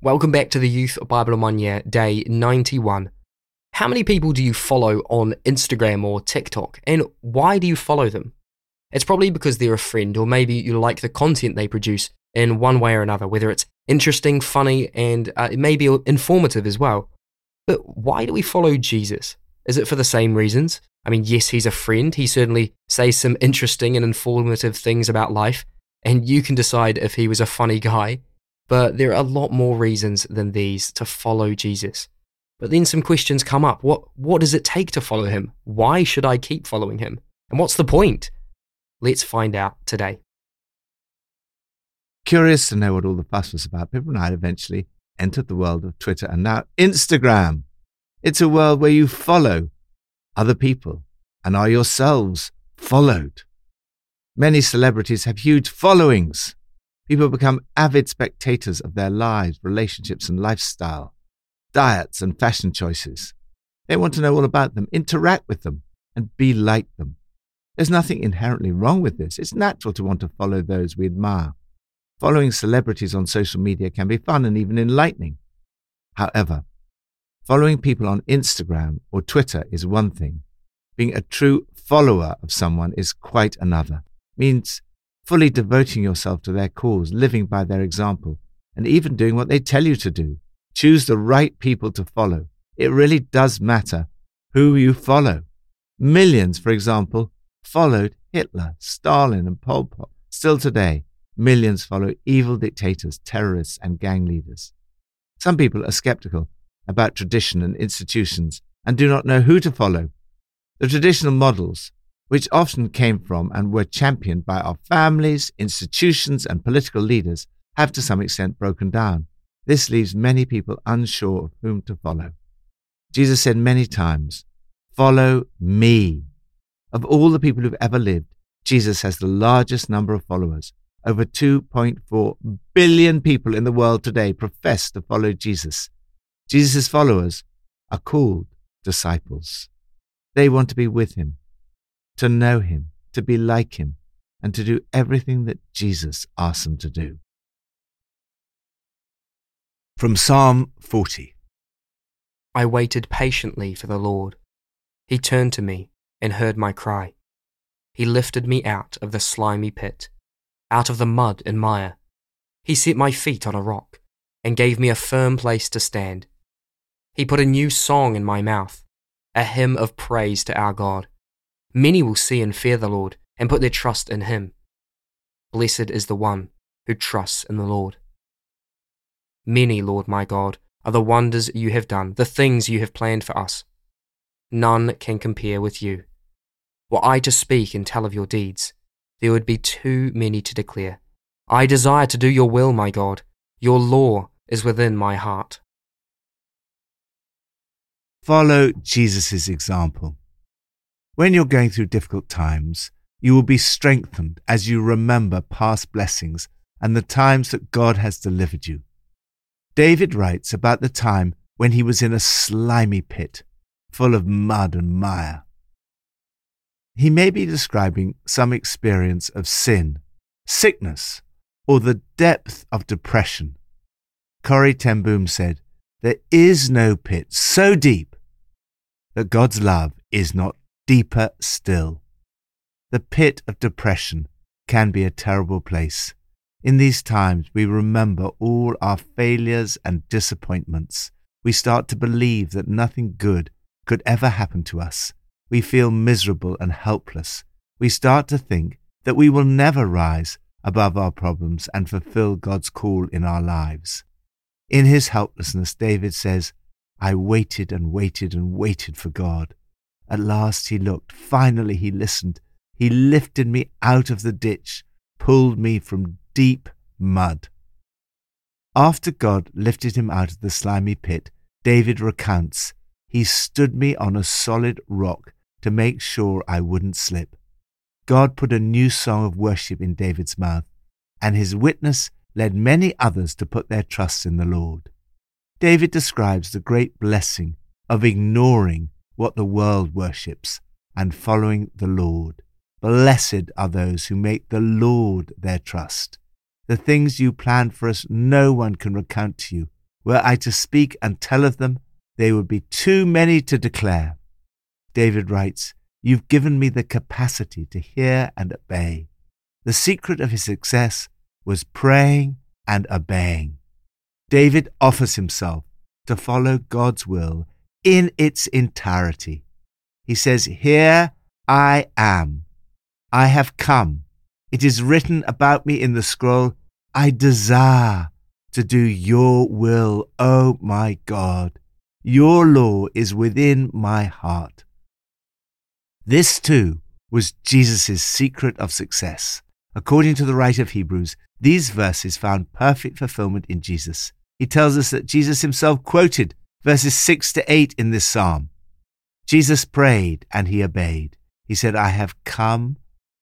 Welcome back to the Youth Bible in One Year, day 91. How many people do you follow on Instagram or TikTok, and why do you follow them? It's probably because they're a friend, or maybe you like the content they produce in one way or another, whether it's interesting, funny, and uh, maybe informative as well. But why do we follow Jesus? Is it for the same reasons? I mean, yes, he's a friend. He certainly says some interesting and informative things about life, and you can decide if he was a funny guy but there are a lot more reasons than these to follow Jesus. But then some questions come up. What, what does it take to follow him? Why should I keep following him? And what's the point? Let's find out today. Curious to know what all the fuss was about, Pippa and I eventually entered the world of Twitter and now Instagram. It's a world where you follow other people and are yourselves followed. Many celebrities have huge followings. People become avid spectators of their lives, relationships, and lifestyle, diets, and fashion choices. They want to know all about them, interact with them, and be like them. There's nothing inherently wrong with this. It's natural to want to follow those we admire. Following celebrities on social media can be fun and even enlightening. However, following people on Instagram or Twitter is one thing. Being a true follower of someone is quite another. It means fully devoting yourself to their cause, living by their example, and even doing what they tell you to do. Choose the right people to follow. It really does matter who you follow. Millions, for example, followed Hitler, Stalin, and Pol Pot. Still today, millions follow evil dictators, terrorists, and gang leaders. Some people are skeptical about tradition and institutions and do not know who to follow. The traditional models which often came from and were championed by our families, institutions, and political leaders, have to some extent broken down. This leaves many people unsure of whom to follow. Jesus said many times, Follow me. Of all the people who've ever lived, Jesus has the largest number of followers. Over 2.4 billion people in the world today profess to follow Jesus. Jesus' followers are called disciples. They want to be with him to know him, to be like him, and to do everything that Jesus asked them to do. From Psalm 40 I waited patiently for the Lord. He turned to me and heard my cry. He lifted me out of the slimy pit, out of the mud and mire. He set my feet on a rock and gave me a firm place to stand. He put a new song in my mouth, a hymn of praise to our God. Many will see and fear the Lord and put their trust in him. Blessed is the one who trusts in the Lord. Many, Lord my God, are the wonders you have done, the things you have planned for us. None can compare with you. Were I to speak and tell of your deeds, there would be too many to declare. I desire to do your will, my God. Your law is within my heart. Follow Jesus' example. When you're going through difficult times, you will be strengthened as you remember past blessings and the times that God has delivered you. David writes about the time when he was in a slimy pit full of mud and mire. He may be describing some experience of sin, sickness, or the depth of depression. Corrie ten Boom said, There is no pit so deep that God's love is not deeper still. The pit of depression can be a terrible place. In these times, we remember all our failures and disappointments. We start to believe that nothing good could ever happen to us. We feel miserable and helpless. We start to think that we will never rise above our problems and fulfill God's call in our lives. In his helplessness, David says, I waited and waited and waited for God. At last he looked. Finally he listened. He lifted me out of the ditch, pulled me from deep mud. After God lifted him out of the slimy pit, David recounts, He stood me on a solid rock to make sure I wouldn't slip. God put a new song of worship in David's mouth, and his witness led many others to put their trust in the Lord. David describes the great blessing of ignoring what the world worships and following the Lord. Blessed are those who make the Lord their trust. The things you plan for us, no one can recount to you. Were I to speak and tell of them, they would be too many to declare. David writes, You've given me the capacity to hear and obey. The secret of his success was praying and obeying. David offers himself to follow God's will in its entirety. He says, Here I am. I have come. It is written about me in the scroll. I desire to do your will, O oh my God. Your law is within my heart. This too was Jesus' secret of success. According to the writer of Hebrews, these verses found perfect fulfillment in Jesus. He tells us that Jesus himself quoted verses 6 to 8 in this psalm. Jesus prayed and he obeyed. He said, I have come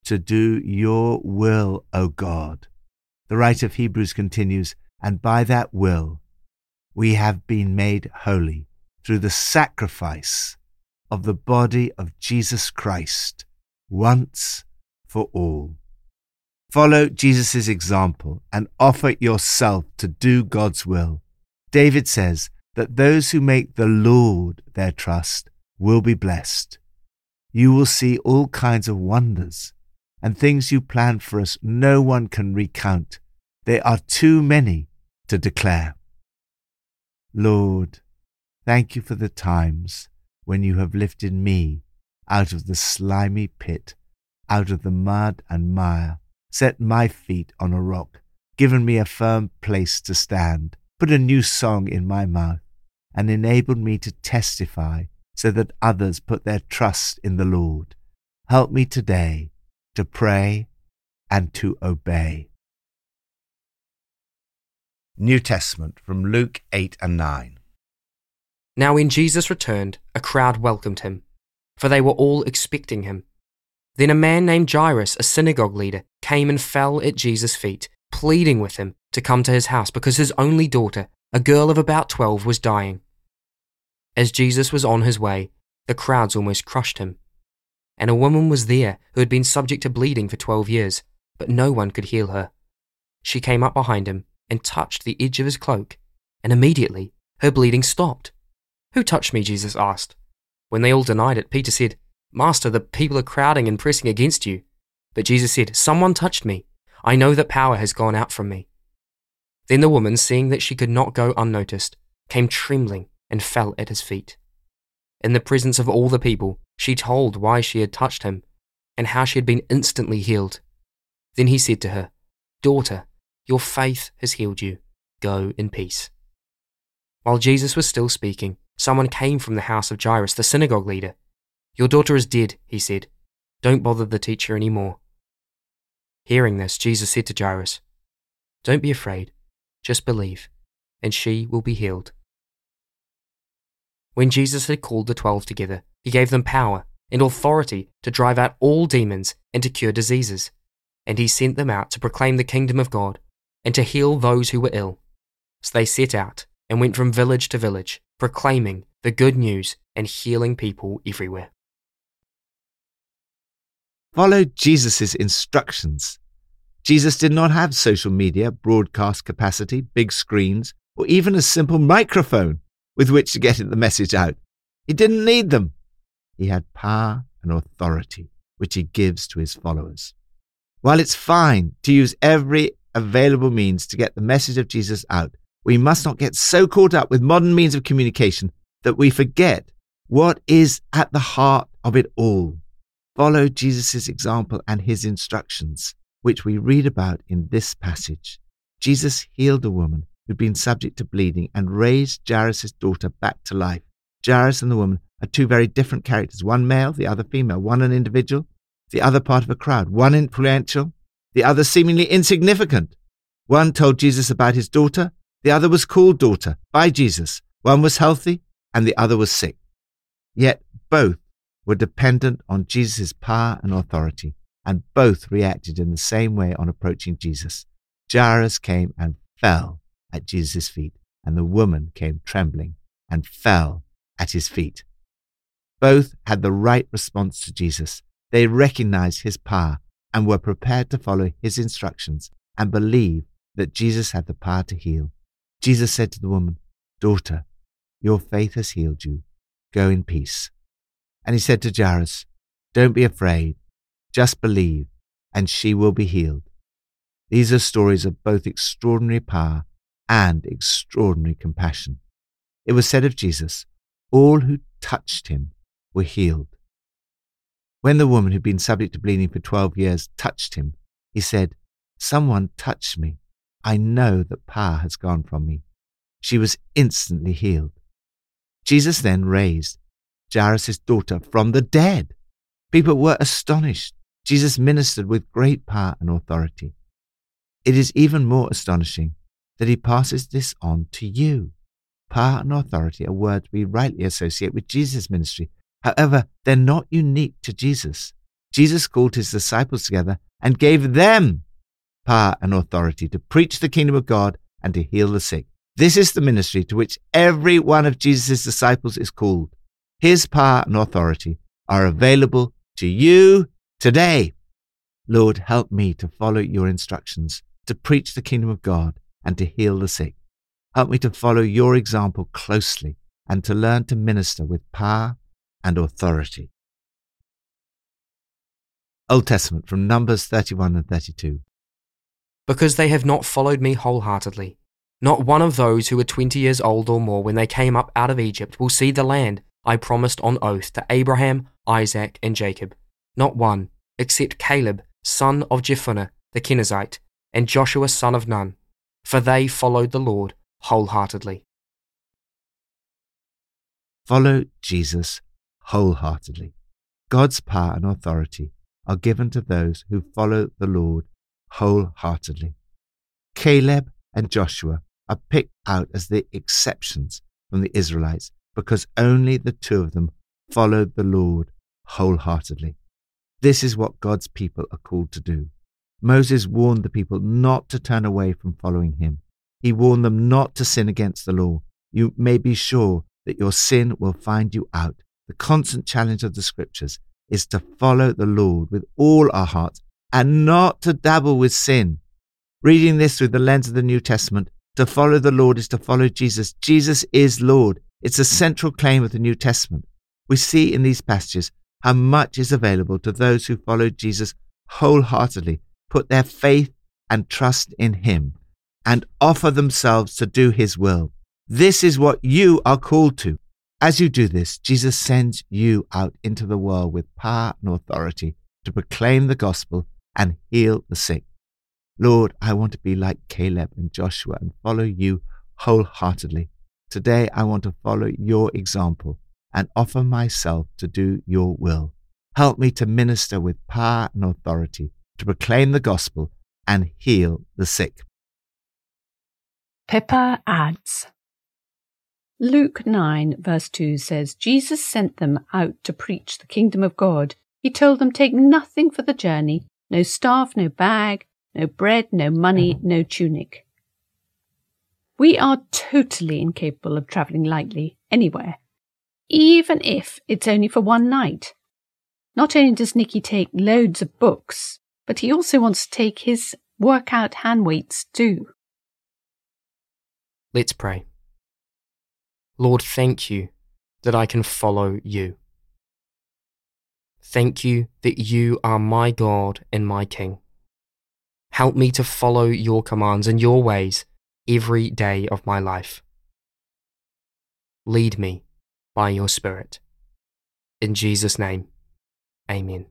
to do your will, O God. The writer of Hebrews continues, and by that will we have been made holy through the sacrifice of the body of Jesus Christ once for all. Follow Jesus' example and offer yourself to do God's will. David says that those who make the Lord their trust will be blessed. You will see all kinds of wonders and things you planned for us no one can recount. They are too many to declare. Lord, thank you for the times when you have lifted me out of the slimy pit, out of the mud and mire, set my feet on a rock, given me a firm place to stand, put a new song in my mouth, and enabled me to testify so that others put their trust in the Lord. Help me today to pray and to obey. New Testament from Luke 8 and 9. Now, when Jesus returned, a crowd welcomed him, for they were all expecting him. Then a man named Jairus, a synagogue leader, came and fell at Jesus' feet, pleading with him to come to his house because his only daughter, a girl of about twelve, was dying. As Jesus was on his way, the crowds almost crushed him. And a woman was there who had been subject to bleeding for twelve years, but no one could heal her. She came up behind him and touched the edge of his cloak, and immediately her bleeding stopped. Who touched me? Jesus asked. When they all denied it, Peter said, Master, the people are crowding and pressing against you. But Jesus said, Someone touched me. I know that power has gone out from me. Then the woman, seeing that she could not go unnoticed, came trembling and fell at his feet. In the presence of all the people, she told why she had touched him and how she had been instantly healed. Then he said to her, Daughter, your faith has healed you. Go in peace. While Jesus was still speaking, Someone came from the house of Jairus, the synagogue leader. Your daughter is dead, he said. Don't bother the teacher any more. Hearing this, Jesus said to Jairus, Don't be afraid, just believe, and she will be healed. When Jesus had called the twelve together, he gave them power and authority to drive out all demons and to cure diseases. And he sent them out to proclaim the kingdom of God and to heal those who were ill. So they set out and went from village to village proclaiming the good news and healing people everywhere. Follow Jesus' instructions. Jesus did not have social media, broadcast capacity, big screens, or even a simple microphone with which to get the message out. He didn't need them. He had power and authority, which he gives to his followers. While it's fine to use every available means to get the message of Jesus out, we must not get so caught up with modern means of communication that we forget what is at the heart of it all. Follow Jesus' example and his instructions, which we read about in this passage. Jesus healed a woman who'd been subject to bleeding and raised Jairus' daughter back to life. Jairus and the woman are two very different characters one male, the other female, one an individual, the other part of a crowd, one influential, the other seemingly insignificant. One told Jesus about his daughter, the other was called daughter by Jesus. One was healthy and the other was sick. Yet both were dependent on Jesus' power and authority, and both reacted in the same way on approaching Jesus. Jairus came and fell at Jesus' feet, and the woman came trembling and fell at his feet. Both had the right response to Jesus. They recognized his power and were prepared to follow his instructions and believe that Jesus had the power to heal. Jesus said to the woman, Daughter, your faith has healed you. Go in peace. And he said to Jairus, Don't be afraid, just believe, and she will be healed. These are stories of both extraordinary power and extraordinary compassion. It was said of Jesus, All who touched him were healed. When the woman who'd been subject to bleeding for 12 years touched him, he said, Someone touched me. I know that power has gone from me. She was instantly healed. Jesus then raised Jairus' daughter from the dead. People were astonished. Jesus ministered with great power and authority. It is even more astonishing that he passes this on to you. Power and authority are words we rightly associate with Jesus' ministry. However, they're not unique to Jesus. Jesus called his disciples together and gave them power and authority to preach the kingdom of God and to heal the sick. This is the ministry to which every one of Jesus' disciples is called. His power and authority are available to you today. Lord, help me to follow your instructions, to preach the kingdom of God and to heal the sick. Help me to follow your example closely and to learn to minister with power and authority. Old Testament from Numbers 31 and 32. Because they have not followed me wholeheartedly. Not one of those who were twenty years old or more when they came up out of Egypt will see the land I promised on oath to Abraham, Isaac, and Jacob. Not one, except Caleb, son of Jephunneh the Kenizzite, and Joshua, son of Nun, for they followed the Lord wholeheartedly. Follow Jesus wholeheartedly. God's power and authority are given to those who follow the Lord wholeheartedly. Caleb and Joshua are picked out as the exceptions from the Israelites because only the two of them followed the Lord wholeheartedly. This is what God's people are called to do. Moses warned the people not to turn away from following him. He warned them not to sin against the law. You may be sure that your sin will find you out. The constant challenge of the scriptures is to follow the Lord with all our hearts and not to dabble with sin. Reading this through the lens of the New Testament, to follow the Lord is to follow Jesus. Jesus is Lord. It's a central claim of the New Testament. We see in these passages how much is available to those who follow Jesus wholeheartedly, put their faith and trust in Him, and offer themselves to do His will. This is what you are called to. As you do this, Jesus sends you out into the world with power and authority to proclaim the gospel and heal the sick. Lord, I want to be like Caleb and Joshua and follow you wholeheartedly. Today, I want to follow your example and offer myself to do your will. Help me to minister with power and authority to proclaim the gospel and heal the sick. Pippa adds Luke 9, verse 2 says, Jesus sent them out to preach the kingdom of God. He told them, Take nothing for the journey no staff, no bag, no bread, no money, no tunic. We are totally incapable of travelling lightly anywhere, even if it's only for one night. Not only does Nicky take loads of books, but he also wants to take his workout hand weights too. Let's pray. Lord, thank you that I can follow you. Thank you that you are my God and my King. Help me to follow your commands and your ways every day of my life. Lead me by your Spirit. In Jesus' name, amen.